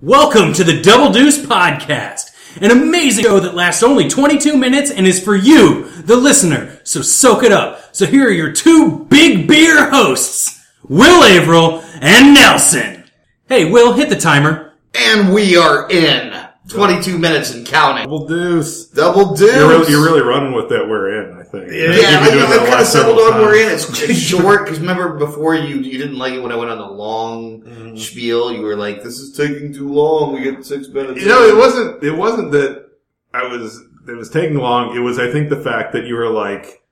Welcome to the Double Deuce Podcast, an amazing show that lasts only 22 minutes and is for you, the listener. So soak it up. So here are your two big beer hosts, Will Averill and Nelson. Hey, Will, hit the timer. And we are in 22 minutes and counting. Double deuce. Double deuce. You're really, you're really running with that we're in, I think. Yeah, You've I, doing that I've the kind of settled on we're in. It's, it's short because remember before you you didn't like it when I went on the long Mm-hmm. spiel. You were like, "This is taking too long. We get six minutes." You know, it wasn't, it wasn't that I was, it was taking long. It was, I think, the fact that you were like,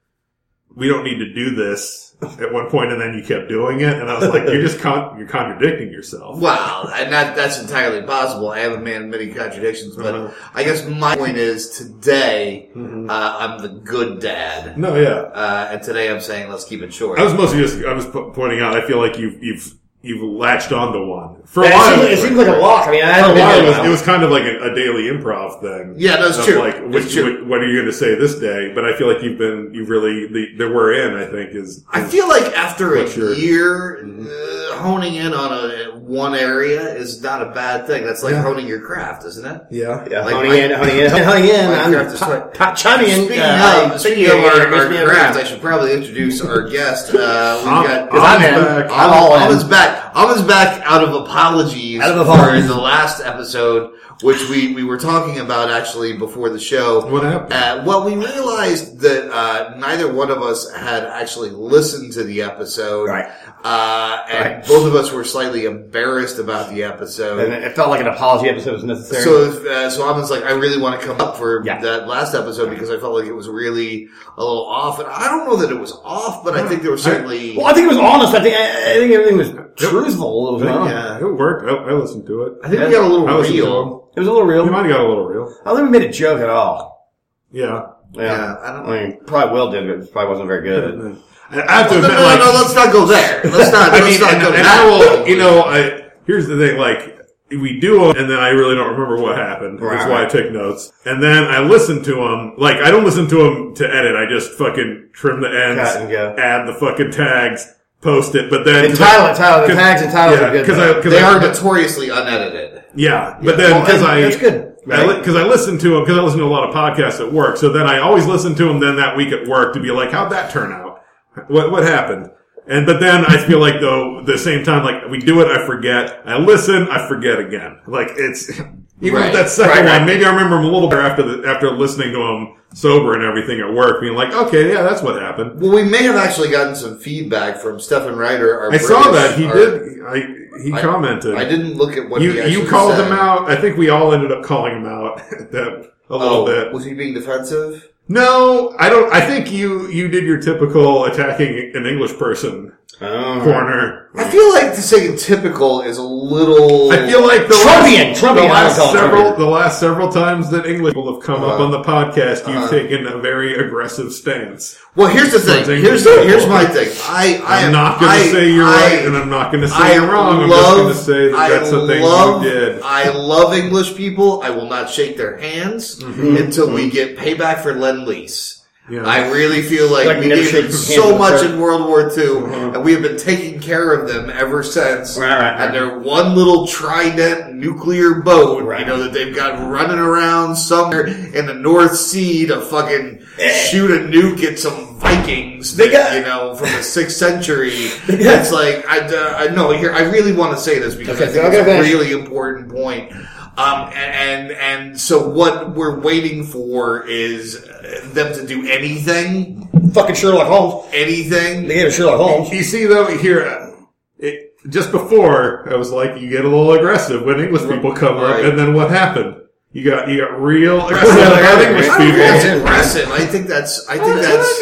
we don't need to do this at one point and then you kept doing it. And I was like, you're just con- you're contradicting yourself. Well, and that that's entirely possible. I haven't made many contradictions, but Uh-huh. I guess my point is today uh, I'm the good dad, No, yeah. uh, and today I'm saying let's keep it short. I was mostly just, I was po- pointing out, I feel like you've, you've, you've latched onto one. For a Yeah, it, while, it seems like a lock. I mean, I haven't been it was, it was kind of like a, a daily improv thing. Yeah, that's Of true. Like, That's which, true. what, what are you going to say this day? But I feel like you've been, you really, the, the we're in, I think, is. I feel like after a What's your- year uh, honing in on a one area is not a bad thing. That's like Yeah. honing your craft, isn't it? Yeah. yeah, like honing my- in, honing in, honing in. my I'm craft is ch- like- ch- chiming in. Speaking uh, of, speaking of yeah, our, yeah, our yeah, craft, yeah. I should probably introduce our guest. Uh, we've I'm- got I'm in. back. I'm all in. Alvin's back. Alvin's back out of apologies Out of for apologies. the last episode, which we, we were talking about actually before the show. What happened? Uh, well, we realized that uh, neither one of us had actually listened to the episode. Right. Uh, and Right. both of us were slightly embarrassed about the episode. And it felt like an apology episode was necessary. So, uh, so I was like, I really want to come up for Yeah. that last episode because I felt like it was really a little off, and I don't know that it was off, but I think there was certainly. well, I think it was honest. I think I, I think everything was truthful. It was, yeah. It worked. I, I listened to it. I think we got a little I listened to real. It was a little real. You might have got a little real. I don't think we made a joke at all. Yeah. Yeah. Yeah, I don't. I mean, probably Will did, but it probably wasn't very good. I I have to No, no, admit, no, like, no, let's not go there. Let's not. I let's mean, not and, go and that I will, you know, I, here's the thing, like, we do them, and then I really don't remember what happened. That's why I right. take notes. And then I listen to them, like, I don't listen to them to edit, I just fucking trim the ends, Cut and go. add the fucking tags, post it, but then... And title it, title it. Tags and titles yeah, are good. Cause. I, they I, are notoriously unedited. Yeah, but Yeah. then because and I that's good, right? because I, listen to them because I listen to a lot of podcasts at work, so then I always listen to them then that week at work to be like, how'd that turn out? What what happened? And but then I feel like though the same time like we do it, I forget. I listen, I forget again. Like it's even Right. with that second Right, one, maybe I remember them a little better after the after listening to them sober and everything at work, being like, okay, yeah, that's what happened. Well, we may have actually gotten some feedback from Stefan Ryder. Our I saw that he our- did. I he I- commented. I didn't look at what You you called said. him out. I think we all ended up calling him out that a little Oh, bit. was he being defensive? No, I don't. I think you you did your typical attacking an English person Oh. corner. I feel like to say typical is a little. I feel like the Trumpian, last, Trumpian, the last several Trumpian. the last several times that English people have come up Uh-huh. on the podcast, you've Uh-huh. taken a very aggressive stance. Well, here's the thing. Here's English here's my thing. I I I'm am not going to say you're I- right, and I'm not going to say I you're wrong. I'm just going to say that that's the thing love, you did. I love English people. I will not shake their hands Mm-hmm. until we get payback for lend lease. Yeah. I really feel like, Like we never gave shake them so much in World War II, and we have been taking care of them ever since. Right, right, right. And they're one little trident nuclear boat, you know, that they've got running around somewhere in the North Sea to fucking shoot a nuke at some Vikings. They that, got- you know, from the sixth century. got- it's like I, uh, I know here. I really want to say this because Okay, I think so it's a go really important point. Um, and and so what we're waiting for is them to do anything, Fucking Sherlock Holmes. anything. They gave Sherlock Holmes. You see, though, here, it, just before, I was like, you get a little aggressive when English people come Right. up, and then what happened? You got you got real aggressive English think that's aggressive. I think that's. I think that's.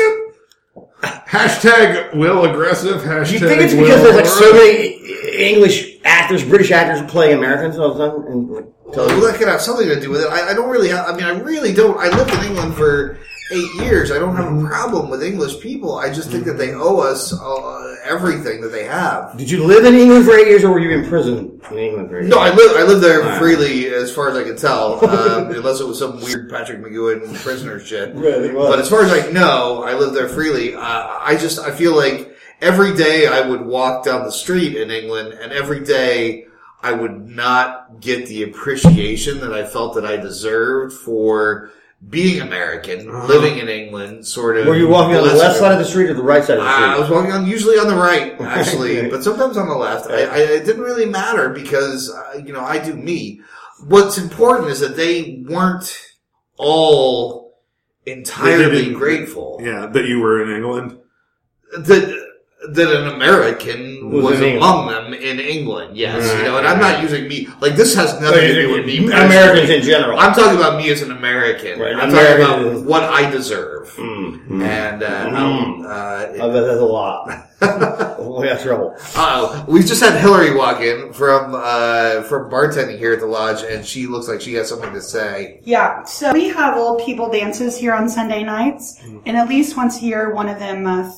Hashtag will aggressive. Hashtag Do you think it's because there's like so many English actors, British actors playing Americans all the time? And like, Well, that could have something to do with it. I, I don't really. Have, I mean, I really don't. I lived in England for eight years. I don't have Mm-hmm. a problem with English people. I just think that they owe us uh, everything that they have. Did you live in England for eight years, or were you in prison in England for eight years? No, I live. I live there freely, as far as I can tell, um, unless it was some weird Patrick McGoohan prisoner shit. Was. But as far as I know, I lived there freely. Uh, I just I feel like every day I would walk down the street in England, and every day I would not get the appreciation that I felt that I deserved for being American, living in England, sort of. Were you walking on the left side of the street or the right side of the street? I was walking on usually on the right, actually, but sometimes on the left. I, I, it didn't really matter because uh, you know I do me. What's important is that they weren't all entirely grateful. Yeah, that you were in England. That that an American Was was, in among them in England. Yes, you know, and I'm not using me like this has nothing to do with me. Americans in general. I'm talking about me as an American. Right, I'm American talking is- about what I deserve, Mm, and uh, um, uh, I bet that's a lot. we got trouble. Uh, we just had Hillary walk in from uh, from bartending here at the lodge, and she looks like she has something to say. Yeah, so we have old people dances here on Sunday nights, and at least once a year, one of them uh,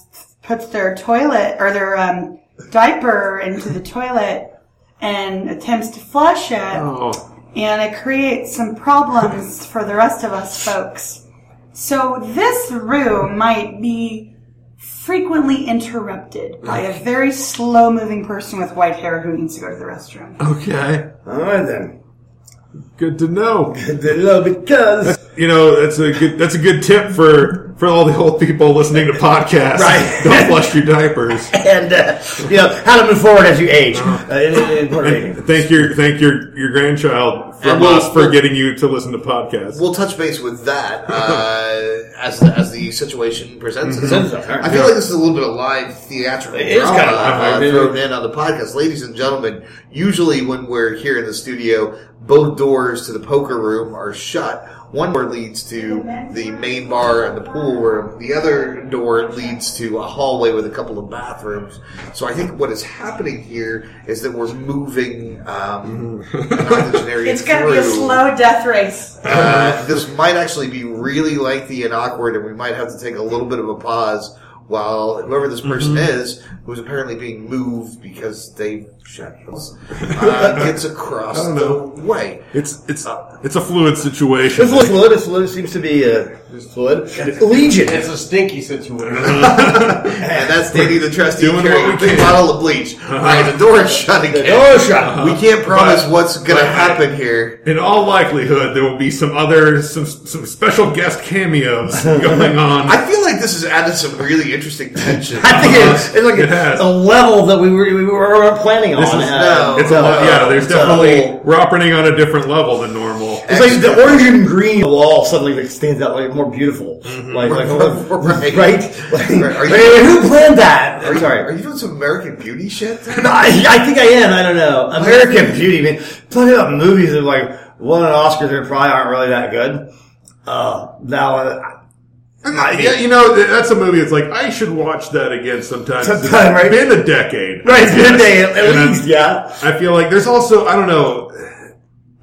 puts their toilet or their um, diaper into the toilet and attempts to flush it, Oh, and it creates some problems for the rest of us folks. So this room might be frequently interrupted by a very slow-moving person with white hair who needs to go to the restroom. okay. All right then. Good to know. No, because You know, that's a good that's a good tip for for all the old people listening to podcasts. Right. Don't flush your diapers. and uh, you know how to move forward as you age. Uh, in, in, in Puerto And Rico. thank your thank your your grandchild from we'll- us for we'll- getting you to listen to podcasts. We'll touch base with that uh, as the, as the situation presents itself. Presents itself, I feel like this is a little bit of live theatrical It is drama kinda live, uh, right? thrown in on the podcast, ladies and gentlemen. Usually, when we're here in the studio, both doors to the poker room are shut. One door leads to the main bar and the pool room. The other door leads to a hallway with a couple of bathrooms. So I think what is happening here is that we're moving um, an octogenarian It's going to be a slow death race. Uh, this might actually be really lengthy and awkward, and we might have to take a little bit of a pause while whoever this person Mm-hmm. is, who's apparently being moved because they shut us, uh, gets across the way. It's it's it's a fluid situation. It's fluid. It's fluid. It seems to be uh, it's fluid. Legion. It's a stinky situation. And that's Danny the trustee Doing carrying a big bottle of bleach. All right, the door is shut again. The door is shut. We can't promise But- what's going to happen here. In all likelihood, there will be some other some some special guest cameos going on. I feel like this has added some really interesting tension. I think it's, it's like It has. a, a level that we were we weren't planning on. Is- Uh, it's a lot, yeah. There's definitely whole- we're operating on a different level than normal. It's like the orange and green wall suddenly like stands out like more beautiful. Like, like Right. right? Like, Right. Are you- wait, who planned that? I'm Are you doing some American Beauty shit? No, I, I think I am. I don't know. American Beauty, man. Talking about movies that like won an Oscar that probably aren't really that good. Uh, now, uh, yeah, you know that's a movie. It's like I should watch that again sometime. Sometime, right? It's been a decade, right, it's been a day at, And I'm- least, yeah. I feel like there's also I don't know.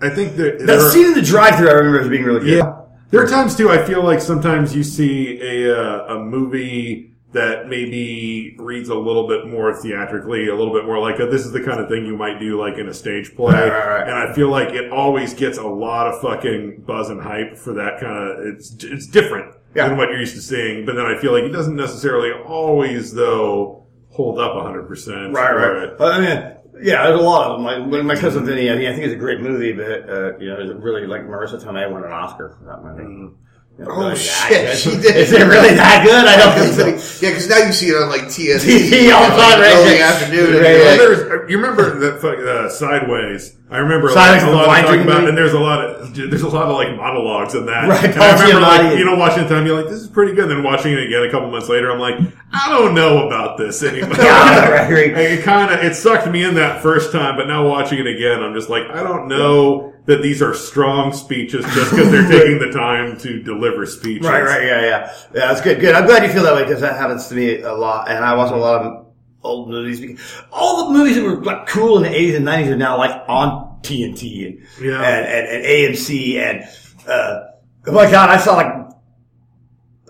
I think that That there scene in the drive-thru, I remember as being really good. Yeah. There are times too. I feel like sometimes you see a uh, a movie that maybe reads a little bit more theatrically, a little bit more like a, this is the kind of thing you might do like in a stage play. Right, right, right. And I feel like it always gets a lot of fucking buzz and hype for that kind of. It's it's different Yeah. than what you're used to seeing. But then I feel like it doesn't necessarily always though hold up hundred percent. Right, right. I mean, yeah, there's a lot of them. Like when my cousin Vinny, I, mean, I think it's a great movie, but uh, you know, it's really like Marisa Tomei won an Oscar for that movie. Mm-hmm. You know, Oh, really shit, good. she did. Is it really that good? I don't think so. Yeah, because now you see it on like TNT all the time, right? early afternoon. and Right, you're like, you remember that uh, Sideways? I remember Sideways, like, a lot of talking about, and there's a lot of there's a lot of like monologues in that. Right, And I remember like you know watching the time, you're like, this is pretty good. Then watching it again a couple months later, I'm like, I don't know about this anymore. Yeah, right, right. It kind of it sucked me in that first time, but now watching it again, I'm just like, I don't know that these are strong speeches just because they're taking the time to deliver speeches. Right, right, yeah, yeah, yeah. That's good, good. I'm glad you feel that way because that happens to me a lot, and I watch a lot of old movies. All the movies that were like cool in the 80s and 90s are now like on TNT and Yeah. and, and, and AMC and uh, oh my god, I saw like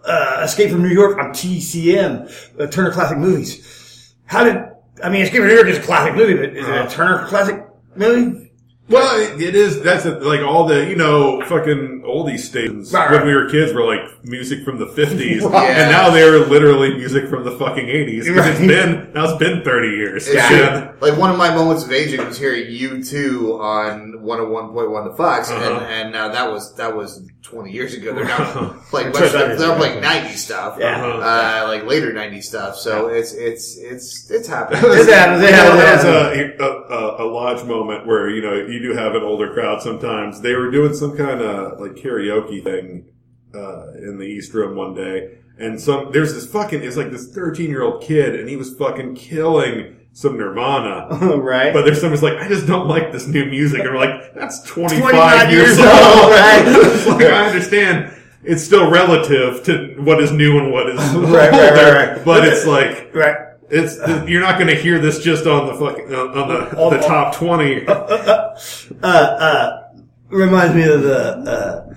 uh, Escape from New York on TCM, uh, Turner Classic Movies. How did I mean Escape from New York is a classic movie, but is it a Turner Classic movie? Well, it, it is. That's a, like all the you know fucking oldie stations Right, when we were kids were like music from the fifties, Right. and now they're literally music from the fucking eighties. It's been now it's been thirty years. It's Yeah. Like one of my moments of aging was hearing U two on one hundred one point one to Fox, Uh-huh. and and uh, that was that was twenty years ago. They're now playing That's much, right, they're, playing ninety stuff, Yeah. uh, like later ninety stuff. So it's it's it's it's happening. It's happening, You it know, happens, it was a, a, a, a lodge moment where you know you do have an older crowd. Sometimes they were doing some kind of like karaoke thing uh, in the East Room one day, and some there's this fucking it's like this 13 year old kid, and he was fucking killing some Nirvana. right? But there's someone's like, I just don't like this new music. And we're like, that's 25, 25 years, years old. right? It's like, I understand it's still relative to what is new and what is Right, right, older, right, right. But it's like, right. It's you're not going to hear this just on the fucking on the, the top 20. Uh, uh, reminds me of the. Uh,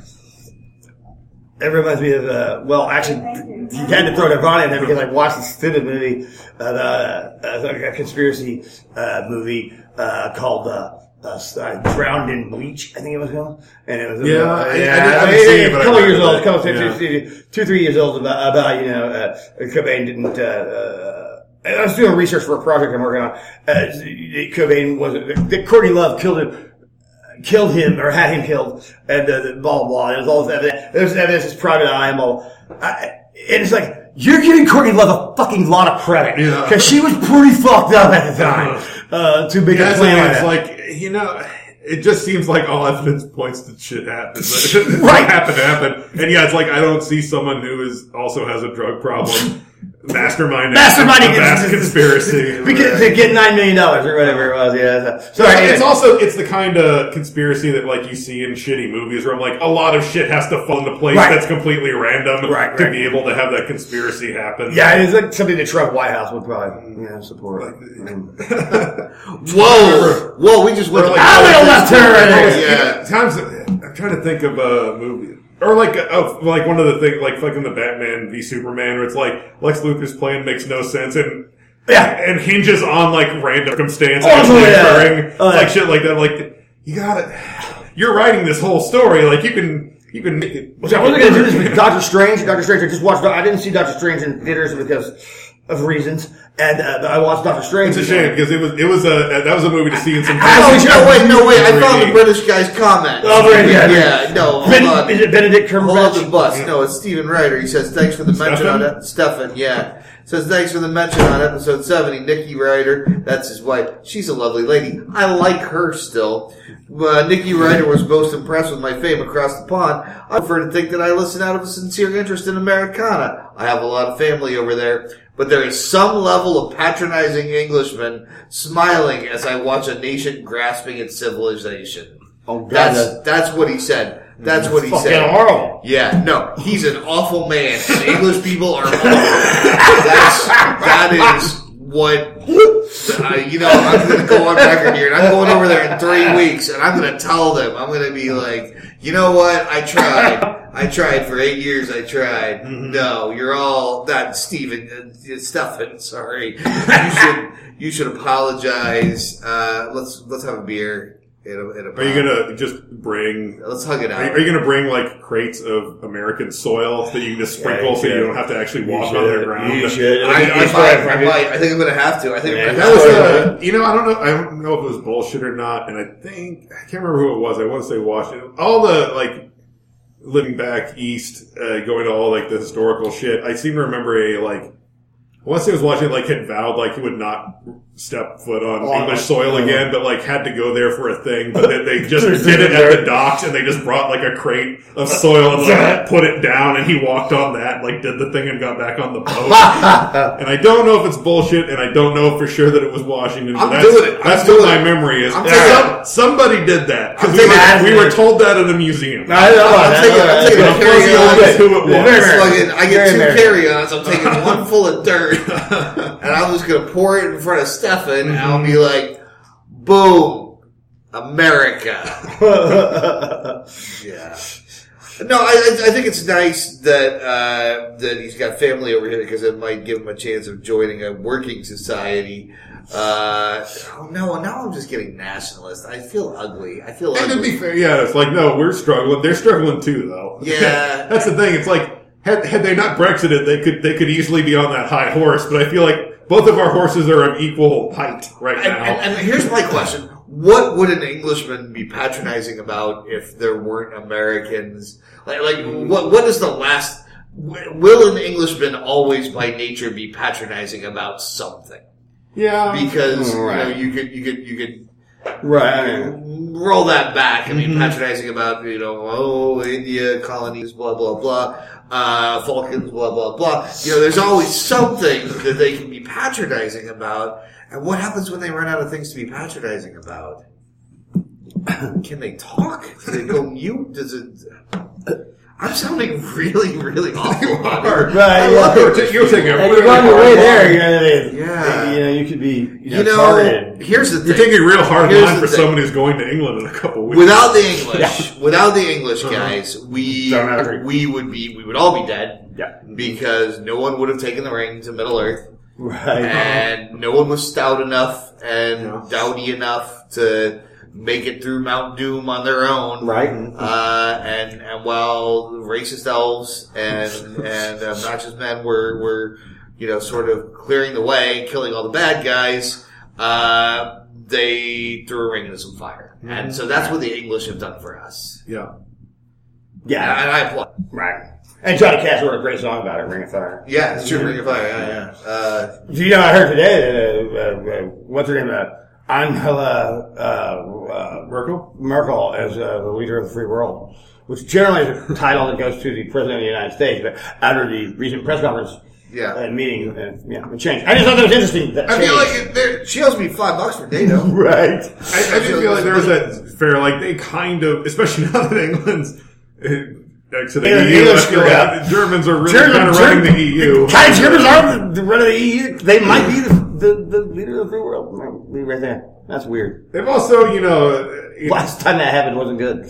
it reminds me of uh, well, actually, you had to throw Nirvana in there because I watched this stupid movie, uh, uh, a conspiracy uh, movie uh, called uh, uh, "Drowned in Bleach." I think it was called, and it was Yeah, uh, I- I yeah, didn't- I haven't it- seen it, it- but a I couple years old, a couple two, Yeah. two, two, three years old about, about you know uh, Cobain didn't. Uh, uh, I was doing research for a project I'm working on. Uh, Cobain was that Courtney Love killed him killed him or had him killed, and uh, blah blah blah. There's all this evidence. There's evidence. It's private eye. and blah. I, and it's like you're giving Courtney Love a fucking lot of credit Yeah. because she was pretty fucked up at the time uh, to make Yeah, a plan the like thing, that. it's like you know. It just seems like all evidence points to shit happened. Right. happened to happen. And yeah, it's like I don't see someone who is also has a drug problem masterminding Masterminding a vast conspiracy. because to get nine million dollars or whatever it was. Yeah. So, sorry. it's anyway. also it's the kind of conspiracy that like you see in shitty movies where I'm like a lot of shit has to fall into place Right. that's completely random Right, to right. be able to have that conspiracy happen. yeah, it's like something the Trump White House would probably yeah know, support. Mm. Whoa, whoa! We just went. Or like- I went a left turn. Yeah. Times I'm trying to think of a movie. Or like, uh, like one of the things, like fucking the Batman v Superman, where it's like Lex Luthor's plan makes no sense and Yeah. and hinges on like random circumstance Oh, actually yeah. occurring, Oh, yeah. like shit like that. Like you got it. You're writing this whole story. Like you can you can make it. So I wasn't to do this with Doctor Strange. Doctor Strange, I just watched. I didn't see Doctor Strange in theaters because of reasons, and uh, I watched Doctor Strange. It's a shame because it was it was a that was a movie to see in some. Oh no! Wait, no wait! I found the British guy's comment. Oh, very good. Yeah, no, hold Ben, on. is it Benedict Hold on the Cumberbatch? bus. No, it's Stephen Ryder. He says, thanks for the mention Stefan? on it. Stefan, yeah. Says, thanks for the mention on episode 70. Nikki Ryder, that's his wife. She's a lovely lady. I like her still. Uh, Nikki Ryder was most impressed with my fame across the pond. I prefer to think that I listen out of a sincere interest in Americana. I have a lot of family over there. But there is some level of patronizing Englishmen smiling as I watch a nation grasping its civilization. Oh, God, That's, that's that's what he said. That's what he fucking said. horrible. Yeah, no, he's an awful man. And English people are awful. That's that is what uh, you know. I'm going to go on record here, and I'm going over there in three weeks, and I'm going to tell them. I'm going to be like, you know what? I tried. I tried for eight years. I tried. No, you're all that Stephen, uh, Stefan. Sorry, you should you should apologize. Uh, let's let's have a beer. In a, in a Are you gonna just bring? Let's hug it out. Are, are you gonna bring like crates of American soil that you can just sprinkle you so you don't have to actually walk You on their ground? You should. I, I, It's might, right, I might. I think I'm gonna have to. I think Yeah, That was, to. uh, you know, I don't know. I don't know if it was bullshit or not, and I think I can't remember who it was. I want to say Washington. All the like living back east, uh, going to all like the historical shit. I seem to remember a like. I want to say it was Washington like had vowed like he would not step foot on Oh, English soil again, but like had to go there for a thing. But they, they just did it at the docks, and they just brought like a crate of soil and like put it down, and he walked on that, like did the thing, and got back on the boat. And I don't know if it's bullshit, and I don't know for sure that it was Washington. but I'm that's, doing it. I'm That's doing what my it. memory is. I'm Some- somebody did that because we, were- we were told that at a museum. I know. I'm I taking- know, I'm taking I a carry on. Who it was. Very It's American. fucking- I get two carry-ons. I'm taking one full of dirt, and I'm just gonna pour it in front of Stefan, and I'll be like, "Boom, America." Yeah. No, I, I I think it's nice that uh, that he's got family over here because it might give him a chance of joining a working society. Uh, oh no, now I'm just getting nationalist. I feel ugly. I feel And to ugly. be fair, yeah, it's like, no, we're struggling. They're struggling too, though. Yeah. That's the thing. It's like, had, had they not Brexited, they could, they could easily be on that high horse, but I feel like both of our horses are of equal height right And, now. and, and here's my question: What would an Englishman be patronizing about if there weren't Americans? Like, like what? What is the last? Will an Englishman always, by nature, be patronizing about something? yeah. Because Right. you know, you could, you could, you could Right. I mean, roll that back. I mean, patronizing about, you know, oh, India colonies, blah, blah, blah, uh, Falklands, blah, blah, blah. You know, there's always something that they can be patronizing about. And what happens when they run out of things to be patronizing about? Can they talk? Do they go mute? Does it? I'm sounding really, really awful. about it. Right, yeah. love You're, it. ta- you're taking a and really you're on your hard way line. there. You know, they, Yeah. you know, you could be you know, You know, targeted. here's the thing. You're taking a real hard Here's line for thing. someone who's going to England in a couple weeks. Without the English, without the English uh-huh. guys, we Don't we would be we would all be dead Yeah. because no one would have taken the ring to Middle Earth, Right. and no one was stout enough and Yeah. dowdy enough to make it through Mount Doom on their own. Right. Uh, and and while racist elves and and obnoxious men were were you know sort of clearing the way, killing all the bad guys, uh, they threw a ring into some fire, and so that's what the English have done for us. yeah. Yeah, and I applaud. Right. And Johnny Cash wrote a great song about it, Ring of Fire. Yeah, it's true. Ring of Fire. Yeah, yeah. Uh, Do you know, I heard today that, uh, uh, uh, what's her name, uh, Angela, uh, uh, Merkel? Merkel as uh, the leader of the free world, which generally is a title that goes to the president of the United States, but after the recent press conference Yeah. and meeting, uh, yeah, it changed. I just thought that was interesting. That I feel like it, there- she owes me five bucks for NATO. right. I, I do feel like there was that fair, like they kind of, especially now that England's uh, exiting the EU, I feel like the Germans are really German- kind of running the EU. Kind of Germans are the, the run of the EU. They might be the, the, the leader of the free world. Might be Right there. That's weird. They've also, you know, you Last time that happened wasn't good.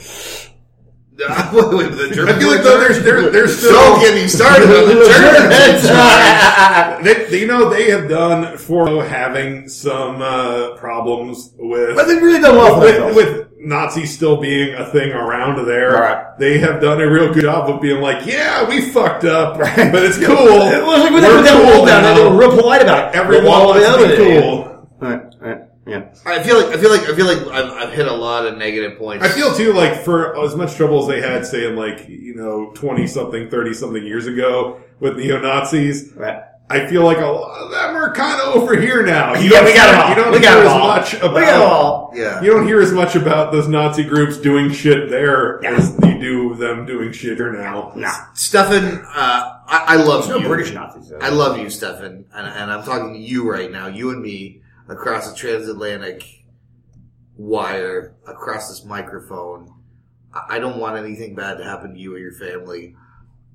wait, wait, the I feel like though they're, there, there's still Don't get me started on the Germans. they, they- you know they have done for having some uh, problems with But they really done well for with, with Nazis still being a thing around there. Right. They have done a real good job of being like, yeah, we fucked up, but it's cool. It was like when they We're cool wall down there, they were real polite about it. Everyone The wants to be cool. yeah. Right, right, yeah. I feel like I feel like I feel like I've, I've hit a lot of negative points. I feel too like for as much trouble as they had, say in like you know twenty something, thirty something years ago with neo Nazis. Right. I feel like a lot of them are kind of over here now. You Yeah, don't we got hear- them all. You don't we hear them as all. much We got about. all. yeah. You don't hear as much about those Nazi groups doing shit there Yeah. as you do them doing shit here now. Nah. Stefan, uh, I, I love There's you. no British Nazis. Though. I love you, Stefan, and, and I'm talking to you right now, you and me, across the transatlantic wire, across this microphone. I I don't want anything bad to happen to you or your family.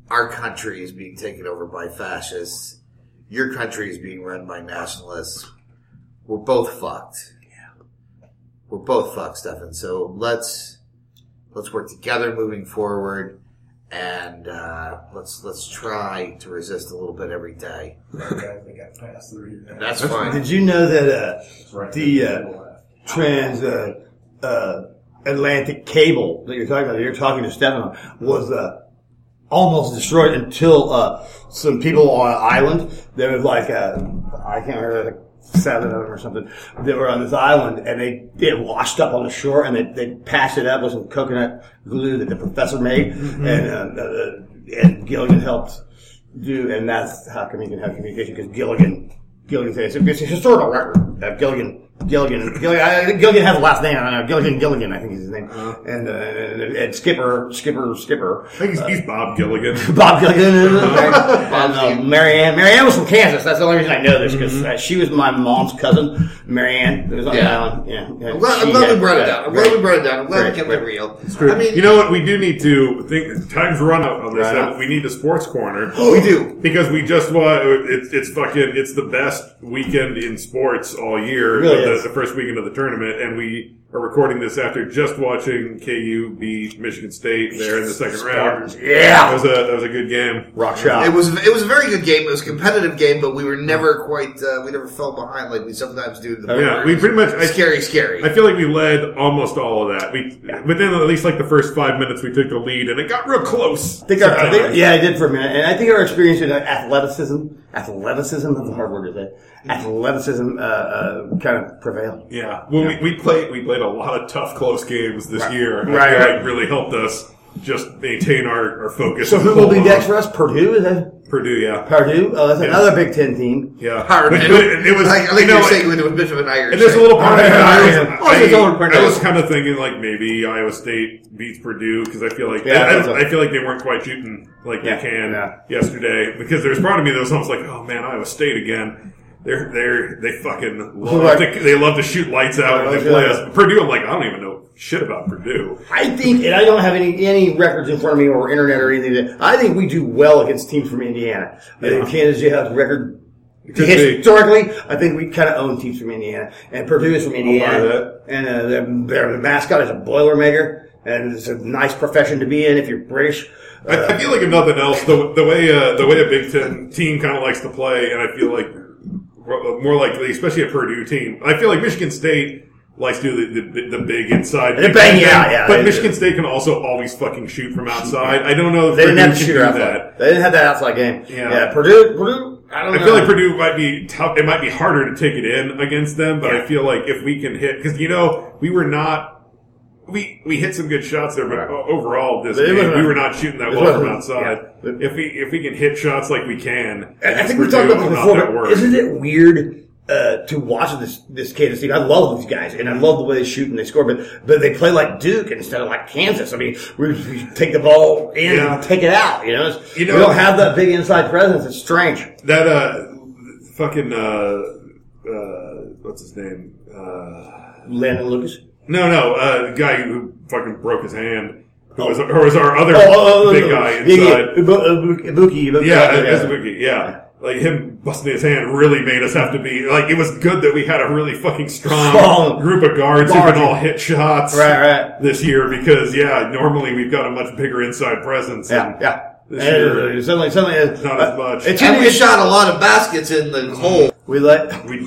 Our country is being taken over by fascists. Your country is being run by nationalists. We're both fucked. Yeah. We're both fucked, Stefan. So let's let's work together moving forward, and uh, let's let's try to resist a little bit every day. That's fine. Did you know that uh, the uh, trans uh, uh, Atlantic cable that you're talking about, that you're talking to Stefan was uh, almost destroyed until uh, some people on an island. There was like uh, I can't remember like seven of them or something. They were on this island and they it washed up on the shore and they they patched it up with some coconut glue that the professor made and uh, uh, and Gilligan helped do, and that's how come you can have communication because Gilligan. Gilligan said it's a, historical record. Uh, Gilligan, Gilligan, Gilligan, I Gilligan has a last name. I don't know. Gilligan, Gilligan, I think is his name. And, uh, and, and Skipper, Skipper, Skipper. I think he's, he's Bob Gilligan. Bob Gilligan. and uh, Mary Ann. Marianne was from Kansas. That's the only reason I know this because uh, she was my mom's cousin, Mary Ann. Was on the Yeah. island. Yeah. I'm glad, I'm glad we brought it down. I'm glad we brought it down. I'm glad we Great. kept it real. I mean, You know what? We do need to think. Time's run out on this. Right we need a sports corner. Oh, we do. Because we just want it's it's fucking it's the best weekend in sports all year, really the, the first weekend of the tournament, and we are recording this after just watching KU beat Michigan State there in the second round. Yeah. That was a that was a good game. Rock Chalk. It was it was a very good game. It was a competitive game, but we were never quite uh, we never fell behind like we sometimes do. The Yeah, we pretty much. I, scary, scary. I feel like we led almost all of that. We within at least like the first five minutes, we took the lead, and it got real close. I think our, I think, yeah, I did for a minute, and I think our experience in athleticism, athleticism, that's a hard word to say. Athleticism uh, uh, kind of prevailed. Yeah, well, we, we played we played a lot of tough, close games this year. Right, right. like really helped us just maintain our, our focus. So who will be hold on. next for us? Purdue? Is that Purdue, yeah, Purdue? Oh, that's another Big Ten team. yeah. Hard. It, it, it was. I, I think you know, you're like- saying it was Bishop and Irish. And there's oh, a little part of it. I was. I, it's over Purdue. I was kind of thinking like maybe Iowa State beats Purdue because I feel like Yeah, I, that's a- I feel like they weren't quite shooting like Yeah, they can yeah. yesterday because there's part of me that was almost like, oh man, Iowa State again. They're they're they fucking love Right. to, they love to shoot lights out when they play us. Purdue, I'm like, I don't even know shit about Purdue. I think, and I don't have any any records in front of me or internet or anything. That I think we do well against teams from Indiana. I think Kansas has a record. Be. Historically, I think we kind of own teams from Indiana, and Purdue is from Indiana, and uh, their, their mascot is a Boilermaker, and it's a nice profession to be in if you're British. I, I feel like if nothing else, the the way uh, the way a Big Ten team kind of likes to play, and I feel like Uh, more likely, especially a Purdue team, I feel like Michigan State likes to do the, the, the big inside. Big bang thing, you yeah, But Michigan do. State can also always fucking shoot from outside. I don't know if They Purdue didn't have do outside. that. They didn't have that outside game. Yeah. Purdue, Purdue. I don't I feel like Purdue might be tough. It might be harder to take it in against them, but I feel like if we can hit, because you know we were not. We, we hit some good shots there, but Right. overall this game, we were not shooting that well from outside. yeah. If we if we can hit shots like we can, I I think we talked about this before, isn't it weird uh, to watch this this Kansas team? I love these guys, and I love the way they shoot and they score, but but they play like Duke instead of like Kansas. I mean, we, we take the ball in Yeah. and take it out. You know, It's- You know- we don't have that big inside presence. It's strange. that uh fucking uh uh what's his name uh Landon Lucas. No no uh the guy who fucking broke his hand who was, or was our other Oh, big guy yeah, yeah. inside Ibu- Ibu- Ibuki, Ibuki, yeah, yeah. Ibuki, yeah. Like him busting his hand really made us have to be like it was good that we had a really fucking strong Strong group of guards who guards. can all hit shots Right, right. this year because yeah normally we've got a much bigger inside presence Yeah, and yeah. This And year, uh, suddenly, suddenly, uh, not as much. It's and we shot a lot of baskets in the hole. we let we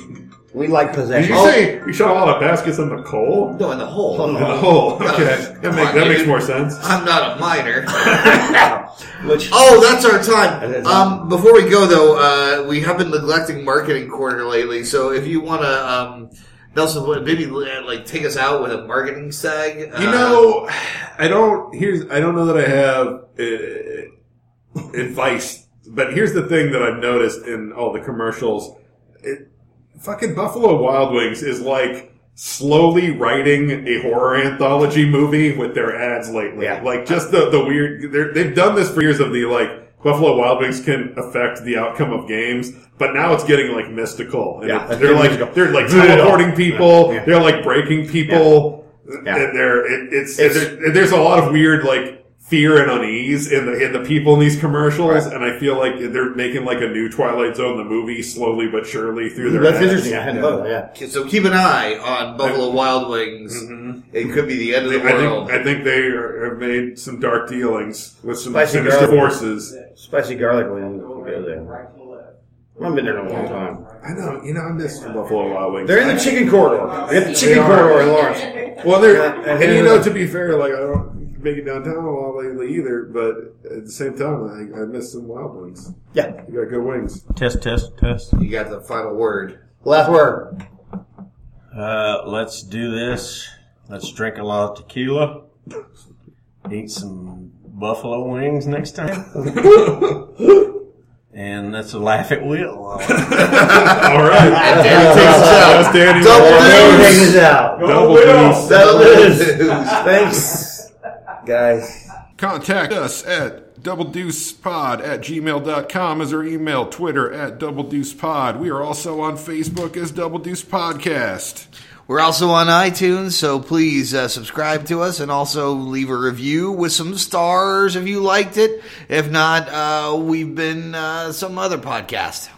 we like did possession. you say we shot all the baskets in the coal No, in the hole. Oh. In the hole. Okay. That, make, on, that makes more sense. I'm not a miner. Which, Oh, that's our That time. is- Um, before we go though, uh, we have been neglecting marketing corner lately. So if you want to, um, Nelson, what- maybe uh, like take us out with a marketing sag. You Uh, know, I don't. Here's. I don't know that I have uh, advice, but here's the thing that I've noticed in all the commercials. It, fucking Buffalo Wild Wings is like slowly writing a horror anthology movie with their ads lately. Yeah. Like just the the weird. they're- They've done this for years. Of the like. Buffalo Wild Wings can affect the outcome of games, but now it's getting like mystical. And Yeah, it- they're like mystical. they're like teleporting people. Yeah. They're like breaking people. Yeah. And there, it, it's, It's- there- there's a lot of weird like fear and unease in the in the people in these commercials, and I feel like they're making like a new Twilight Zone, the movie, slowly but surely through their. that's ads. interesting. I hadn't thought of that. Yeah. So keep an eye on Buffalo Wild Wings. It could be the end of the Mm-hmm. I world. think I think they are, have made some dark dealings with some Spicy sinister garlic. forces. Spicy garlic wings. would go there. I haven't been there in a long time. I know, you know, I miss Buffalo Wild Wings. They're in the chicken corridor. They have the chicken are. corridor in Lawrence. Well, they're Yeah, and and you know, to be fair, like I don't make it downtown a lot lately either, but at the same time, I, I miss some Wild Wings. Yeah. You got good wings. Test, test, test. you got the final word. Last word. Uh, let's do this. Let's drink a lot of tequila. Eat some buffalo wings next time. and that's a laugh at Will. All right, That's Danny. Double Moore. deuce. Take us out. Double deuce. That'll. Thanks, guys. Contact us at doubledeucepod at gmail.com as our email, Twitter at doubledeucepod. We are also on Facebook as Double Deuce Podcast. We're also on iTunes, so please uh, subscribe to us and also leave a review with some stars if you liked it. If not, uh, we've been uh, some other podcast.